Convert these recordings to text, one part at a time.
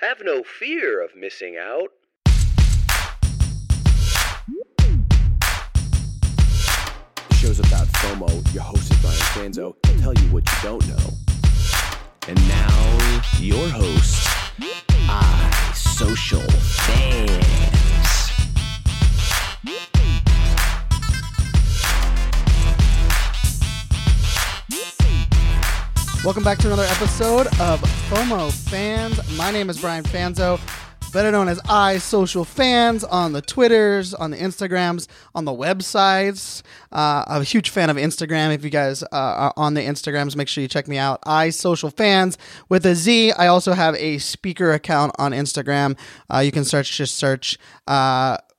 Have no fear of missing out. The show's about FOMO. Your host is Brian Fanzo. He'll tell you what you don't know. And now, your host, iSocialFanz. Welcome back to another episode of FOMO Fans. My name is Brian Fanzo, better known as iSocialFanz on the Twitters, on the Instagrams, on the websites. Uh, I'm a huge fan of Instagram. If you guys uh, are on the Instagrams, make sure you check me out. iSocialFanz with a Z. I also have a speaker account on Instagram. Uh, you can search, just search.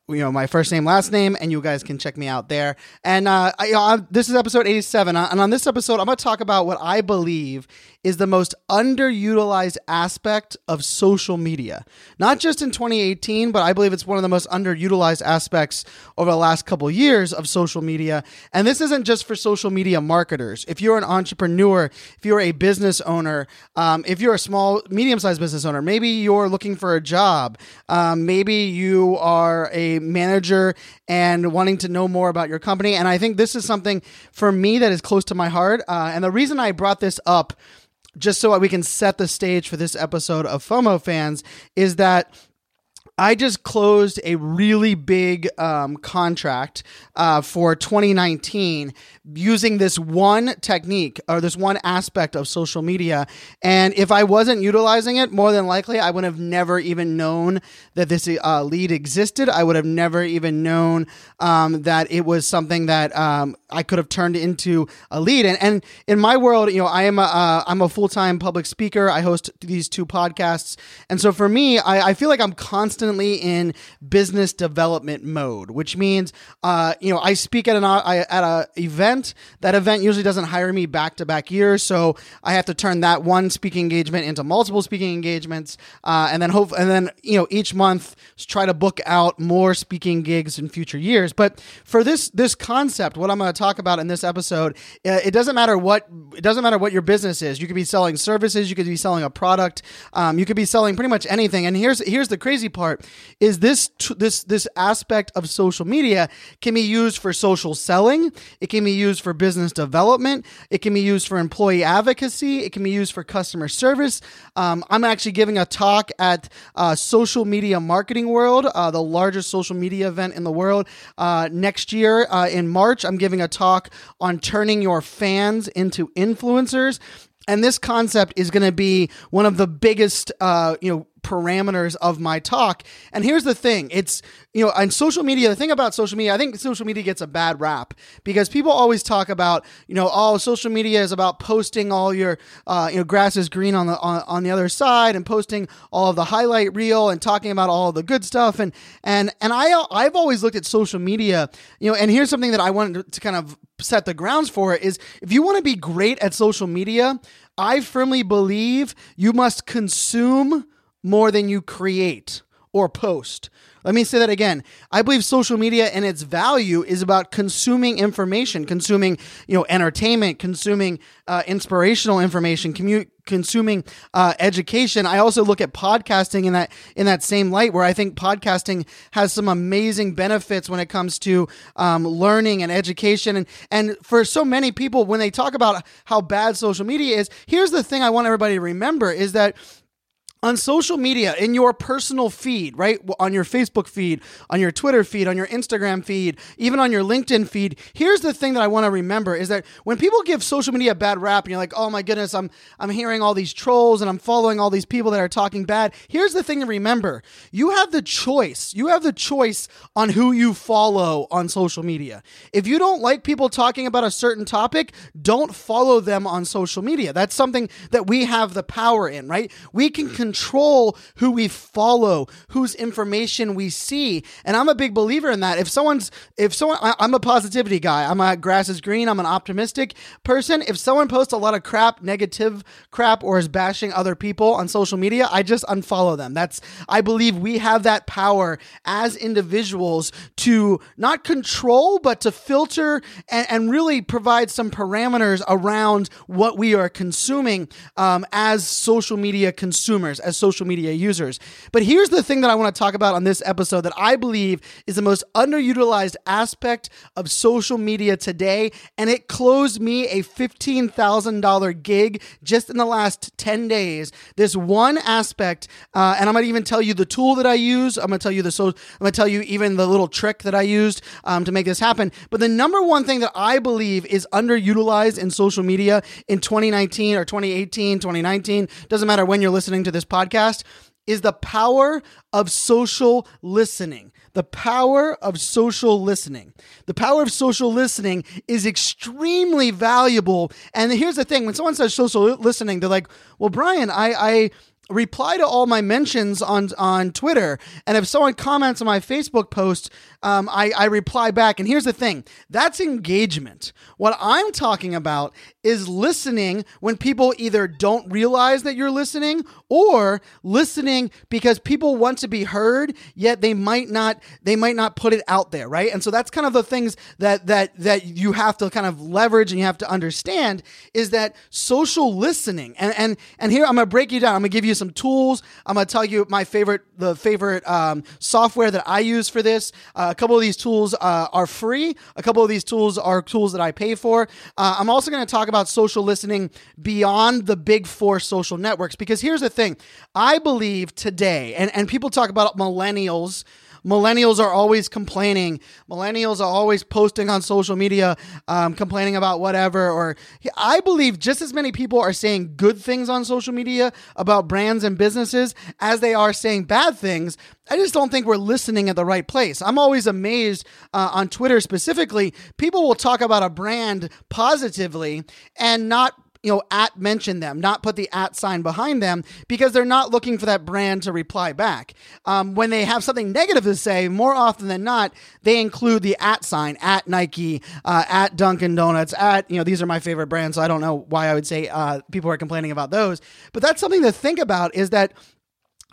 You know my first name last name and you guys can check me out there. And uh, I, you know, I'm- this is episode 87 uh, and on this episode i'm going to talk about what i believe is the most underutilized aspect of social media. Not just in 2018 but i believe it's one of the most underutilized aspects over the last couple years of social media. And this isn't just for social media marketers. If you're an entrepreneur if you're a business owner um, if you're a small medium-sized business owner maybe you're looking for a job um, maybe you are a manager and wanting to know more about your company. And i think this is something for me that is close to my heart. Uh, and the reason i brought this up just so that we can set the stage for this episode of FOMO fans is that I just closed a really big um, contract uh, for 2019 using this one technique or this one aspect of social media. And if I wasn't utilizing it, more than likely, I would have never even known that this uh, lead existed. I would have never even known um, that it was something that um, I could have turned into a lead. And, and in my world, you know, I am a, uh, I'm a full time public speaker. I host these two podcasts, and so for me, I, I feel like I'm constantly in business development mode, which means, uh, you know, I speak at an I, at a event. That event usually doesn't hire me back to back years, so I have to turn that one speaking engagement into multiple speaking engagements, uh, and then hope, and then you know, each month try to book out more speaking gigs in future years. But for this this concept, what I'm going to talk about in this episode, uh, it doesn't matter what it doesn't matter what your business is. You could be selling services, you could be selling a product, um, you could be selling pretty much anything. And here's here's the crazy part: is this this this aspect of social media can be used for social selling, it can be used for business development, it can be used for employee advocacy, it can be used for customer service. Um, I'm actually giving a talk at uh, Social Media Marketing World, uh, the largest social media event in the world. Uh, next year uh, in March, I'm giving a talk on turning your fans into influencers. And this concept is going to be one of the biggest, uh, you know, parameters of my talk. And here's the thing: it's you know, on social media. The thing about social media, I think social media gets a bad rap because people always talk about, you know, oh, social media is about posting all your, uh, you know, grass is green on the on, on the other side, and posting all of the highlight reel and talking about all the good stuff. And and and I I've always looked at social media, you know, and here's something that I wanted to kind of set the grounds for is if you want to be great at social media, I firmly believe you must consume more than you create or post. Let me say that again. I believe social media and its value is about consuming information, consuming, you know, entertainment, consuming uh, inspirational information, commu- consuming uh, education. I also look at podcasting in that in that same light, where I think podcasting has some amazing benefits when it comes to um, learning and education. And and for so many people, when they talk about how bad social media is, here's the thing I want everybody to remember: is that on social media in your personal feed right? On your facebook feed on your twitter feed on your instagram feed even on your linkedin feed. Here's the thing that i want to remember is that when people give social media a bad rap and you're like oh my goodness i'm i'm hearing all these trolls and i'm following all these people that are talking bad here's the thing to remember. You have the choice. You have the choice on who you follow on social media. If you don't like people talking about a certain topic don't follow them on social media. That's something that we have the power in right? We can control who we follow, whose information we see. And I'm a big believer in that. If someone's, if someone, I, I'm a positivity guy. I'm a grass is green. I'm an optimistic person. If someone posts a lot of crap, negative crap, or is bashing other people on social media, I just unfollow them. That's, I believe we have that power as individuals to not control, but to filter and, and really provide some parameters around what we are consuming um, as social media consumers networks as social media users. But here's the thing that I want to talk about on this episode that I believe is the most underutilized aspect of social media today. And it closed me a $15,000 gig just in the last 10 days. This one aspect, uh, and I'm going to even tell you the tool that I use. I'm going to tell you the so I'm going to tell you even the little trick that I used um, to make this happen. But the number one thing that I believe is underutilized in social media in 2019 or 2018, 2019, doesn't matter when you're listening to this podcast, is the power of social listening. The power of social listening. The power of social listening is extremely valuable. And here's the thing when someone says social listening, they're like, well, Brian, I, I reply to all my mentions on on Twitter, and if someone comments on my Facebook post, um, I, I reply back. And here's the thing: that's engagement. What I'm talking about is listening when people either don't realize that you're listening or listening because people want to be heard, yet they might not they might not put it out there, right? And so that's kind of the things that that that you have to kind of leverage and you have to understand is that social listening. And and and here I'm gonna break you down. I'm gonna give you some tools. I'm gonna tell you my favorite the favorite um, software that I use for this. Uh, a couple of these tools uh, are free. A couple of these tools are tools that I pay for. Uh, I'm also to talk about social listening beyond the big four social networks because here's the thing. I believe today, and, and people talk about millennials millennials are always complaining. Millennials are always posting on social media, um, complaining about whatever. Or I believe just as many people are saying good things on social media about brands and businesses as they are saying bad things. I just don't think we're listening at the right place. I'm always amazed uh, on Twitter specifically. People will talk about a brand positively and not you know, at mention them, not put the at sign behind them because they're not looking for that brand to reply back. Um, when they have something negative to say, more often than not, they include the at sign at Nike, uh, at Dunkin' Donuts, at, you know, these are my favorite brands. So I don't know why I would say uh, people are complaining about those. But that's something to think about is that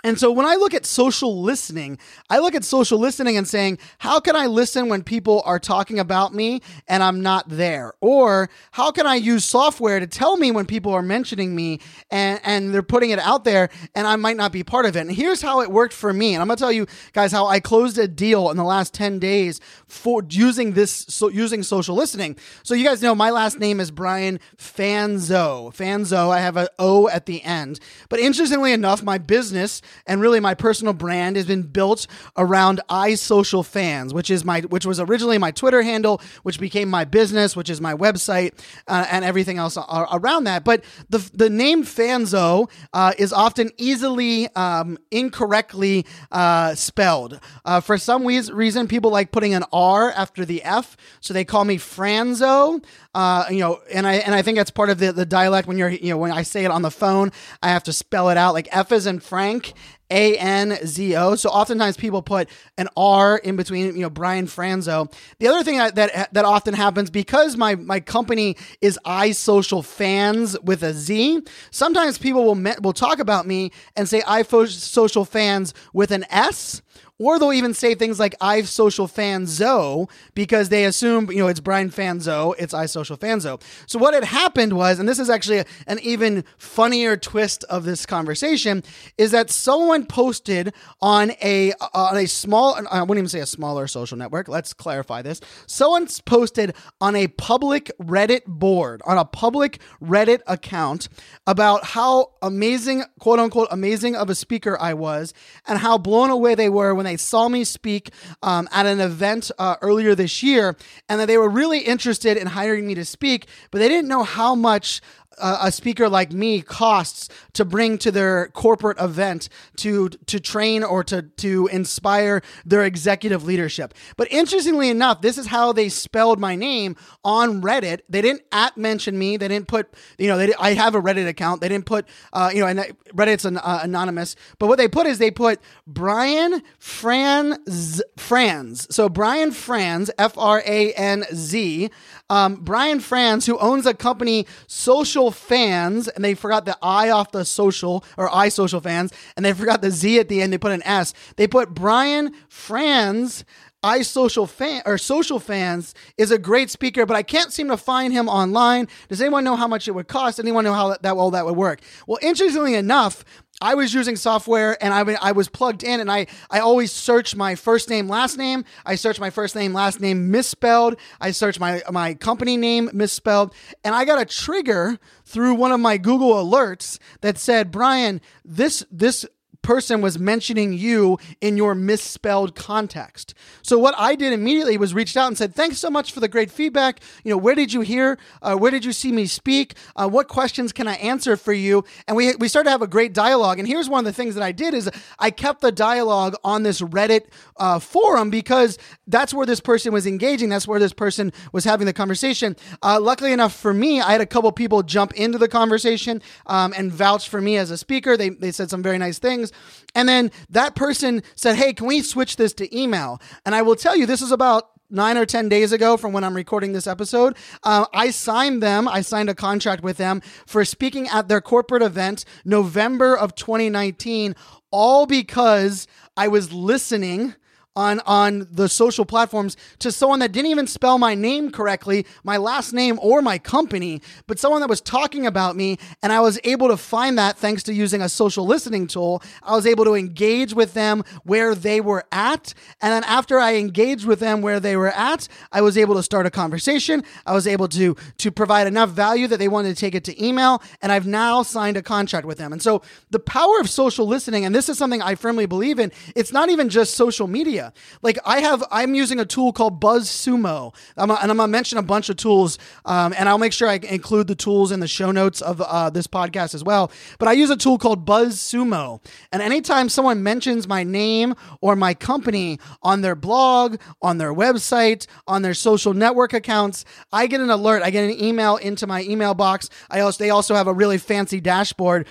and so when I look at social listening, I look at social listening and saying, how can I listen when people are talking about me and I'm not there? Or how can I use software to tell me when people are mentioning me and, and they're putting it out there and I might not be part of it? And here's how it worked for me. And I'm going to tell you guys how I closed a deal in the last 10 days for using this, so using social listening. So you guys know my last name is Brian Fanzo. Fanzo. I have an O at the end. But interestingly enough, my business and really my personal brand has been built around iSocialFanz, which is my which was originally my Twitter handle, which became my business, which is my website, uh, and everything else around that. But the the name Fanzo uh, is often easily um, incorrectly uh, spelled. Uh, for some reason, people like putting an R after the F, so they call me Franzo. Uh, you know, and I and I think that's part of the, the dialect when you're you know when I say it on the phone, I have to spell it out like F is in Frank a N Z O. So oftentimes people put an R in between, you know, Brian Franzo. The other thing that that, that often happens because my my company is iSocialFanz with a Z. Sometimes people will will talk about me and say iSocialFans with an S or they'll even say things like I've social fanzo because they assume, you know, it's Brian Fanzo, it's I social fanzo. So what had happened was, and this is actually an even funnier twist of this conversation, is that someone posted on a uh, on a small I wouldn't even say a smaller social network. Let's clarify this. Someone's posted on a public Reddit board, on a public Reddit account about how amazing, quote unquote, amazing of a speaker I was and how blown away they were when they saw me speak um, at an event uh, earlier this year, and that they were really interested in hiring me to speak, but they didn't know how much a speaker like me costs to bring to their corporate event to to train or to to inspire their executive leadership. But interestingly enough, this is how they spelled my name on Reddit. They didn't at mention me. They didn't put you know they, I have a Reddit account. They didn't put uh, you know and Reddit's an, uh, anonymous. But what they put is they put Brian Franz Franz. So Brian Franz F R A N Z. Um, Brian Franz who owns a company social fans, and they forgot the I off the social or I social fans and they forgot the Z at the end. They put an S. They put Brian Franz I social fan or social fans is a great speaker, but I can't seem to find him online. Does anyone know how much it would cost? Anyone know how that, well that would work? Well, interestingly enough, I was using software and I, I was plugged in and I, I always search my first name, last name. I search my first name, last name misspelled. I search my, my company name misspelled. And I got a trigger through one of my Google alerts that said, Brian, this, this person was mentioning you in your misspelled context. So what I did immediately was reached out and said, "Thanks so much for the great feedback. You know, where did you hear? Uh, where did you see me speak? Uh, what questions can I answer for you?" And we we started to have a great dialogue. And here's one of the things that I did is I kept the dialogue on this Reddit uh, forum because that's where this person was engaging. That's where this person was having the conversation. Uh, luckily enough for me, I had a couple people jump into the conversation um, and vouch for me as a speaker. They they said some very nice things. And then that person said, Hey, can we switch this to email? And I will tell you, this is about nine or 10 days ago from when I'm recording this episode. Uh, I signed them, I signed a contract with them for speaking at their corporate event November of 2019, all because I was listening on on the social platforms to someone that didn't even spell my name correctly, my last name or my company, but someone that was talking about me and I was able to find that thanks to using a social listening tool. I was able to engage with them where they were at, and then after I engaged with them where they were at, I was able to start a conversation. I was able to to provide enough value that they wanted to take it to email, and I've now signed a contract with them. And so the power of social listening and this is something I firmly believe in, it's not even just social media. Like I have, I'm using a tool called BuzzSumo, I'm a, and I'm gonna mention a bunch of tools, um, and I'll make sure I include the tools in the show notes of uh, this podcast as well. But I use a tool called BuzzSumo, and anytime someone mentions my name or my company on their blog, on their website, on their social network accounts, I get an alert. I get an email into my email box. I also they also have a really fancy dashboard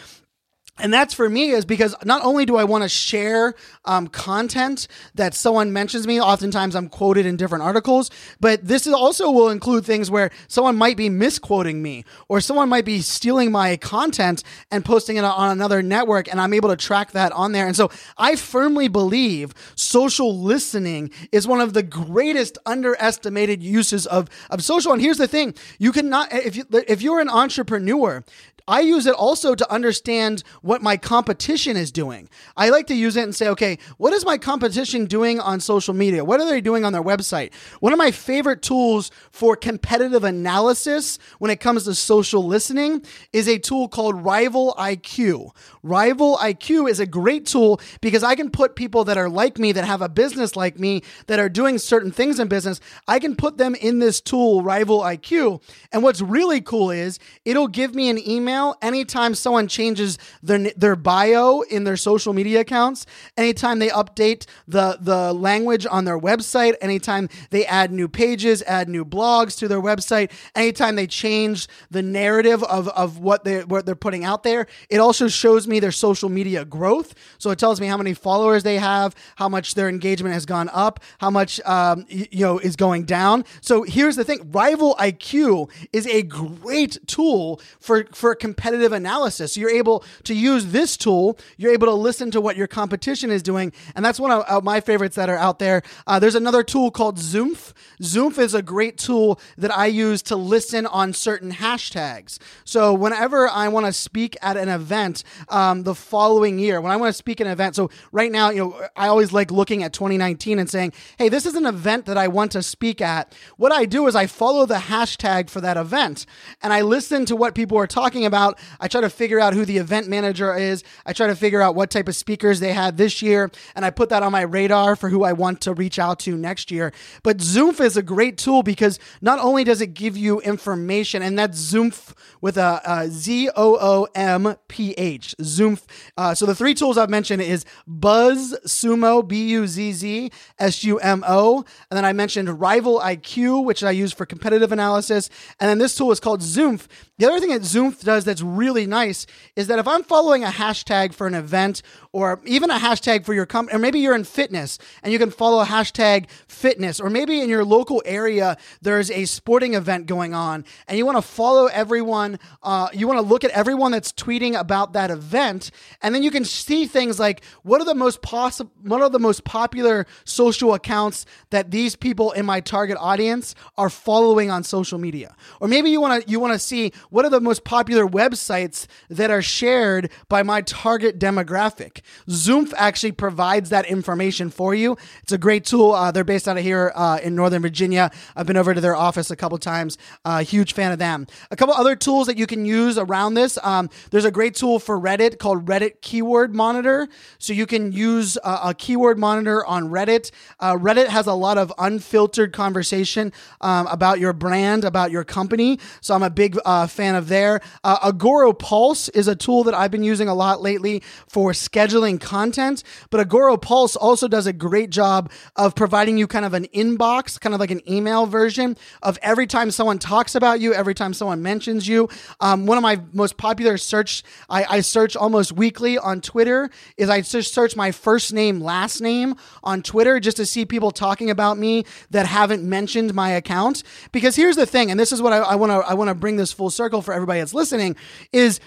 and that's for me is because not only do I want to share um, content that someone mentions me, oftentimes I'm quoted in different articles, but this also will include things where someone might be misquoting me or someone might be stealing my content and posting it on another network, and I'm able to track that on there. And so I firmly believe social listening is one of the greatest underestimated uses of, of social. And here's the thing: you cannot if you if you're an entrepreneur, I use it also to understand what my competition is doing. I like to use it and say, okay, what is my competition doing on social media? What are they doing on their website? One of my favorite tools for competitive analysis when it comes to social listening is a tool called Rival IQ. Rival IQ is a great tool because I can put people that are like me, that have a business like me, that are doing certain things in business, I can put them in this tool, Rival IQ. And what's really cool is it'll give me an email anytime someone changes their their bio in their social media accounts, anytime they update the the language on their website, anytime they add new pages, add new blogs to their website, anytime they change the narrative of, of what they what they're putting out there, it also shows me me their social media growth. So it tells me how many followers they have, how much their engagement has gone up, how much um, you know is going down. So here's the thing: Rival IQ is a great tool for for competitive analysis. You're able to use this tool. You're able to listen to what your competition is doing, and that's one of, my favorites that are out there. Uh, there's another tool called Zoomph. Zoomph is a great tool that I use to listen on certain hashtags. So whenever I want to speak at an event, um, the following year when I want to speak at an event. So right now, you know, I always like looking at 2019 and saying, hey, this is an event that I want to speak at. What I do is I follow the hashtag for that event and I listen to what people are talking about. I try to figure out who the event manager is. I try to figure out what type of speakers they had this year, and I put that on my radar for who I want to reach out to next year. But Zoomph is a great tool because not only does it give you information, and that's Zoomph with a, a Z O O M P H. Zoomph. Uh, so the three tools I've mentioned is BuzzSumo, B U Z Z S U M O, and then I mentioned Rival IQ, which I use for competitive analysis, and then this tool is called Zoomph. The other thing that Zoomph does that's really nice is that if I'm following a hashtag for an event or even a hashtag for your company, or maybe you're in fitness and you can follow a hashtag fitness, or maybe in your local area there's a sporting event going on and you want to follow everyone, uh, you want to look at everyone that's tweeting about that event, and then you can see things like what are the most possible, what are the most popular social accounts that these people in my target audience are following on social media, or maybe you want to you want to see what are the most popular websites that are shared by my target demographic. Zoomph actually provides that information for you. It's a great tool. Uh, they're based out of here uh, in Northern Virginia. I've been over to their office a couple times. Uh, huge fan of them. A couple other tools that you can use around this. Um, there's a great tool for Reddit called Reddit Keyword Monitor. So you can use uh, a keyword monitor on Reddit. Uh, Reddit has a lot of unfiltered conversation um, about your brand, about your company. So I'm a big uh, fan of there. Uh, Agorapulse is a tool that I've been using a lot lately for scheduling content. But Agorapulse also does a great job of providing you kind of an inbox, kind of like an email version of every time someone talks about you, every time someone mentions you. Um, one of my most popular search, I, I search almost weekly on Twitter, is I just search my first name, last name on Twitter just to see people talking about me that haven't mentioned my account. Because here's the thing, and this is what I want to I want to bring this full circle for everybody that's listening is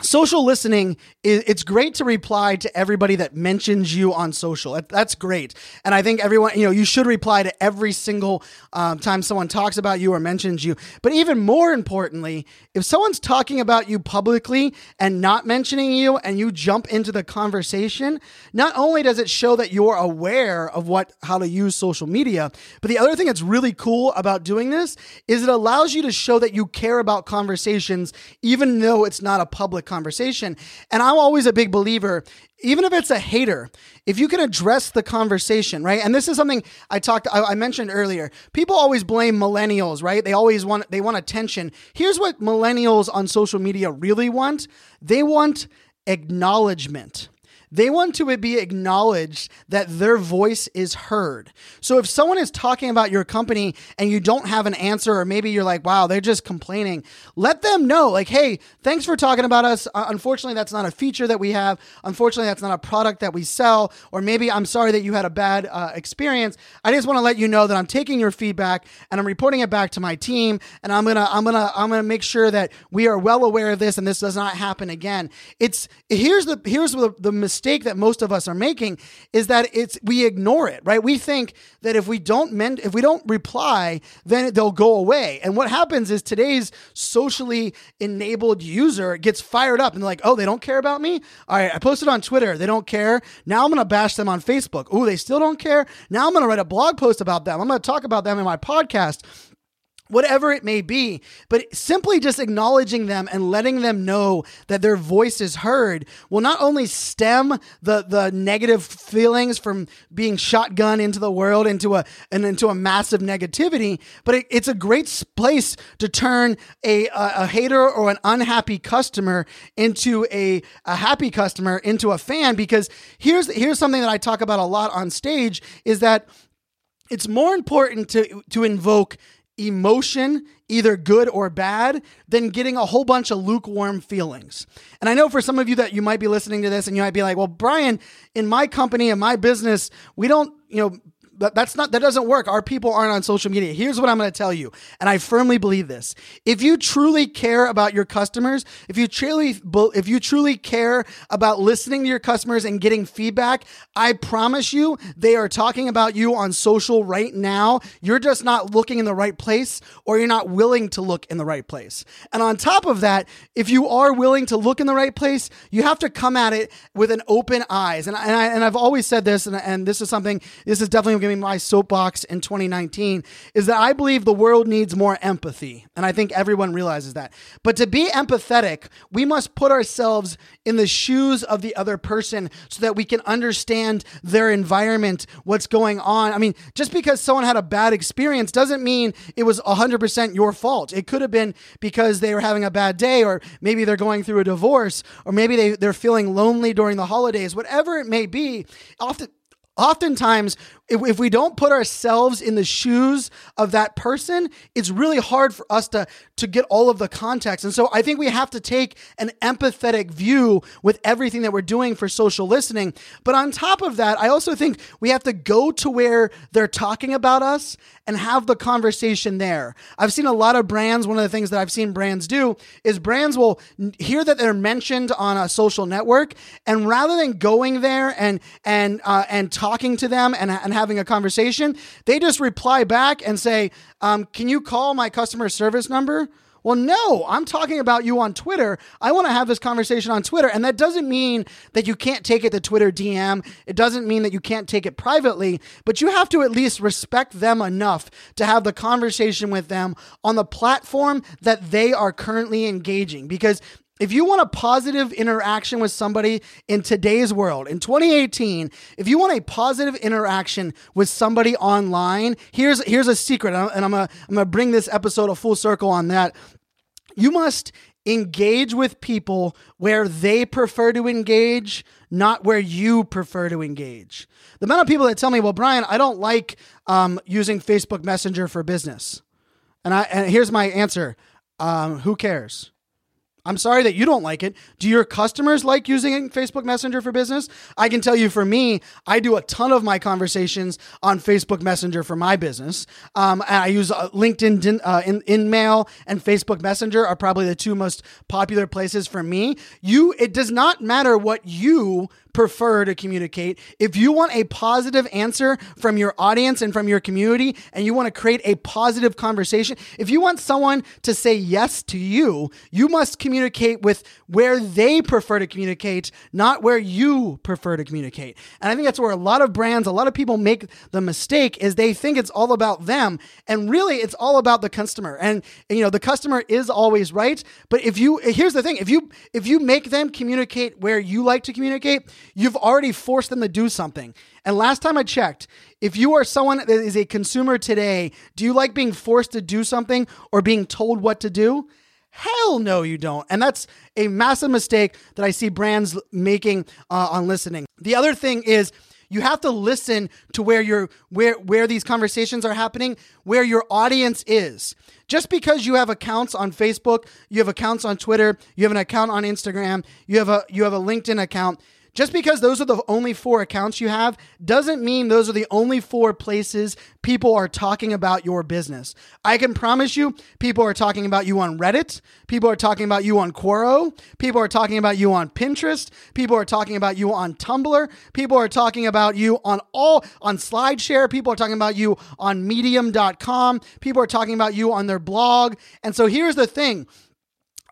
social listening it's great to reply to everybody that mentions you on social. That's great. And i think everyone you know you should reply to every single um, time someone talks about you or mentions you. But even more importantly if someone's talking about you publicly and not mentioning you and you jump into the conversation not only does it show that you're aware of what how to use social media but the other thing that's really cool about doing this is it allows you to show that you care about conversations even though it's not a public conversation. And I'm always a big believer, even if it's a hater, if you can address the conversation, right? And this is something I talked, I, I mentioned earlier. People always blame millennials, right? They always want, they want attention. Here's what millennials on social media really want. They want acknowledgement. They want to be acknowledged that their voice is heard. So if someone is talking about your company and you don't have an answer, or maybe you're like, wow, they're just complaining, let them know, like, hey, thanks for talking about us. Uh, unfortunately, that's not a feature that we have. Unfortunately, that's not a product that we sell. Or maybe I'm sorry that you had a bad uh, experience. I just want to let you know that I'm taking your feedback and I'm reporting it back to my team. And I'm gonna, I'm gonna, I'm gonna make sure that we are well aware of this and this does not happen again. It's here's the here's the, the mistake mistake that most of us are making is that it's we ignore it, right? We think that if we don't mend, if we don't reply, then they'll go away. And what happens is today's socially enabled user gets fired up and like, oh, they don't care about me. All right, I posted on Twitter, they don't care. Now I'm gonna bash them on Facebook. Oh, they still don't care. Now I'm gonna write a blog post about them. I'm gonna talk about them in my podcast whatever it may be, but simply just acknowledging them and letting them know that their voice is heard will not only stem the the negative feelings from being shotgun into the world into a and into a massive negativity, but it, it's a great place to turn a, a, a hater or an unhappy customer into a a happy customer into a fan because here's here's something that I talk about a lot on stage is that it's more important to to invoke emotion, either good or bad, than getting a whole bunch of lukewarm feelings. And I know for some of you that you might be listening to this and you might be like, well, Brian, in my company, in my business, we don't, you know, that's not that doesn't work. Our people aren't on social media. Here's what I'm going to tell you, and I firmly believe this. If you truly care about your customers, if you truly if you truly care about listening to your customers and getting feedback, I promise you they are talking about you on social right now. You're just not looking in the right place or you're not willing to look in the right place. And on top of that, if you are willing to look in the right place, you have to come at it with an open eyes. And and, I, and I've always said this and, and this is something this is definitely me my soapbox in 2019 is that I believe the world needs more empathy. And I think everyone realizes that. But to be empathetic, we must put ourselves in the shoes of the other person so that we can understand their environment, what's going on. I mean, just because someone had a bad experience doesn't mean it was 100% your fault. It could have been because they were having a bad day, or maybe they're going through a divorce, or maybe they, they're feeling lonely during the holidays, whatever it may be. Often, oftentimes if, if we don't put ourselves in the shoes of that person it's really hard for us to to get all of the context. And so i think we have to take an empathetic view with everything that we're doing for social listening. But on top of that i also think we have to go to where they're talking about us and have the conversation there. I've seen a lot of brands. One of the things that i've seen brands do is brands will hear that they're mentioned on a social network and rather than going there and and uh, and talking to them and, and having a conversation, they just reply back and say, um, Can you call my customer service number? Well, no, I'm talking about you on Twitter. I want to have this conversation on Twitter. And that doesn't mean that you can't take it to Twitter DM. It doesn't mean that you can't take it privately, but you have to at least respect them enough to have the conversation with them on the platform that they are currently engaging. Because if you want a positive interaction with somebody in today's world, in 2018, if you want a positive interaction with somebody online, here's here's a secret, and I'm gonna I'm gonna bring this episode a full circle on that. You must engage with people where they prefer to engage, not where you prefer to engage. The amount of people that tell me, "Well, Brian, I don't like um, using Facebook Messenger for business," and I and here's my answer: um, Who cares? I'm sorry that you don't like it. Do your customers like using Facebook Messenger for business? I can tell you for me, I do a ton of my conversations on Facebook Messenger for my business. Um, I use uh, LinkedIn uh, in, InMail and Facebook Messenger are probably the two most popular places for me. You, it does not matter what you prefer to communicate. If you want a positive answer from your audience and from your community, and you want to create a positive conversation, if you want someone to say yes to you, you must communicate with where they prefer to communicate, not where you prefer to communicate. And I think that's where a lot of brands, a lot of people make the mistake is they think it's all about them. And really it's all about the customer. And, you know, the customer is always right. But if you here's the thing, if you if you make them communicate where you like to communicate, you've already forced them to do something. And last time I checked, if you are someone that is a consumer today, do you like being forced to do something or being told what to do? Hell no, you don't. And that's a massive mistake that I see brands making uh, on listening. The other thing is, you have to listen to where your where where these conversations are happening, where your audience is. Just because you have accounts on Facebook, you have accounts on Twitter, you have an account on Instagram, you have a you have a LinkedIn account, just because those are the only four accounts you have doesn't mean those are the only four places people are talking about your business. I can promise you, people are talking about you on Reddit. People are talking about you on Quora. People are talking about you on Pinterest. People are talking about you on Tumblr. People are talking about you on all on SlideShare. People are talking about you on medium.com. People are talking about you on their blog. And so here's the thing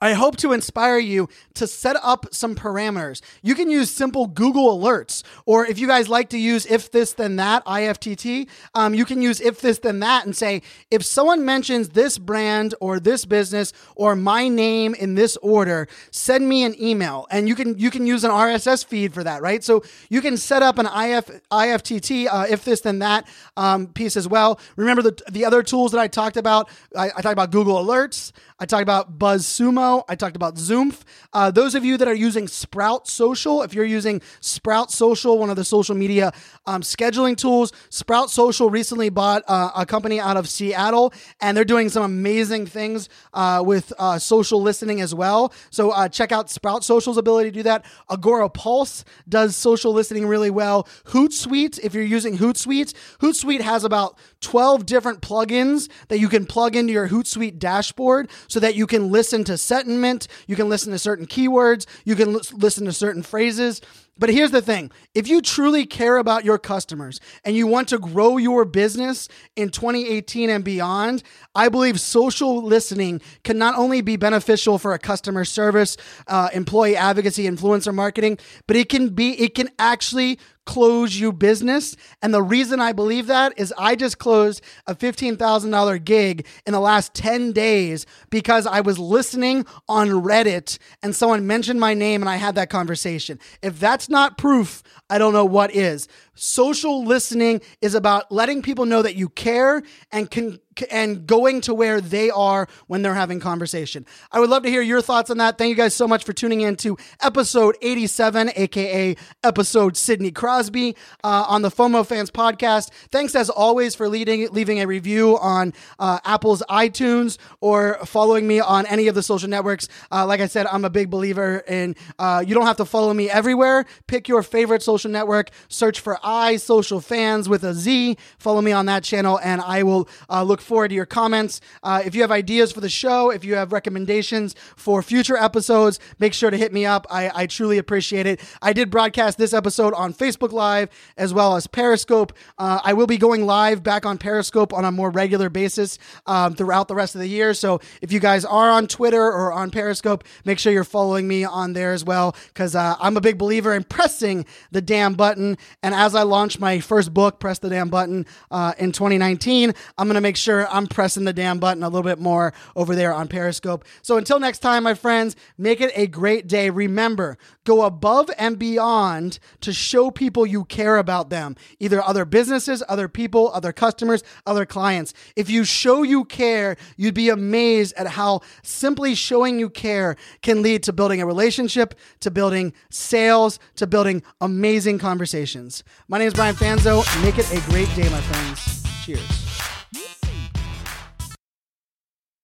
I hope to inspire you to set up some parameters. You can use simple Google alerts, or if you guys like to use if this then that IFTT, um, you can use if this then that and say if someone mentions this brand or this business or my name in this order, send me an email, and you can you can use an RSS feed for that, right? So you can set up an IF IFTT uh, if this then that um, piece as well. Remember the the other tools that I talked about. I, I talked about Google Alerts. I talked about BuzzSumo. I talked about Zoomph. Uh, those of you that are using Sprout Social, if you're using Sprout Social, one of the social media um, scheduling tools, Sprout Social recently bought uh, a company out of Seattle, and they're doing some amazing things uh, with uh, social listening as well. So uh, check out Sprout Social's ability to do that. Agorapulse does social listening really well. Hootsuite, if you're using Hootsuite, Hootsuite has about 12 different plugins that you can plug into your Hootsuite dashboard so that you can listen to sentiment, you can listen to certain keywords, you can l- listen to certain phrases. But here's the thing. If you truly care about your customers and you want to grow your business in 2018 and beyond, I believe social listening can not only be beneficial for a customer service, uh, employee advocacy, influencer marketing, but it can be, it can actually close you business. And the reason I believe that is I just closed a $15,000 gig in the last 10 days because I was listening on Reddit and someone mentioned my name and I had that conversation. If that's not proof, I don't know what is. Social listening is about letting people know that you care and can and going to where they are when they're having conversation. I would love to hear your thoughts on that. Thank you guys so much for tuning in to episode 87, aka episode Sidney Crosby uh, on the FOMO Fans podcast. Thanks as always for leading, leaving a review on uh, Apple's iTunes or following me on any of the social networks. Uh, like I said, I'm a big believer in uh, you don't have to follow me everywhere. Pick your favorite social network, search for iSocialFanz with a Z. Follow me on that channel, and I will uh, look forward to your comments. Uh, if you have ideas for the show, if you have recommendations for future episodes, make sure to hit me up. I, I truly appreciate it. I did broadcast this episode on Facebook Live as well as Periscope. Uh, I will be going live back on Periscope on a more regular basis um, throughout the rest of the year. So if you guys are on Twitter or on Periscope, make sure you're following me on there as well because uh, I'm a big believer in pressing the damn button. And as I launch my first book, Press the Damn Button, uh, in 2019, I'm going to make sure I'm pressing the damn button a little bit more over there on Periscope. So until next time, my friends, make it a great day. Remember, go above and beyond to show people you care about them, either other businesses, other people, other customers, other clients. If you show you care, you'd be amazed at how simply showing you care can lead to building a relationship, to building sales, to building amazing conversations. My name is Brian Fanzo. Make it a great day, my friends. Cheers.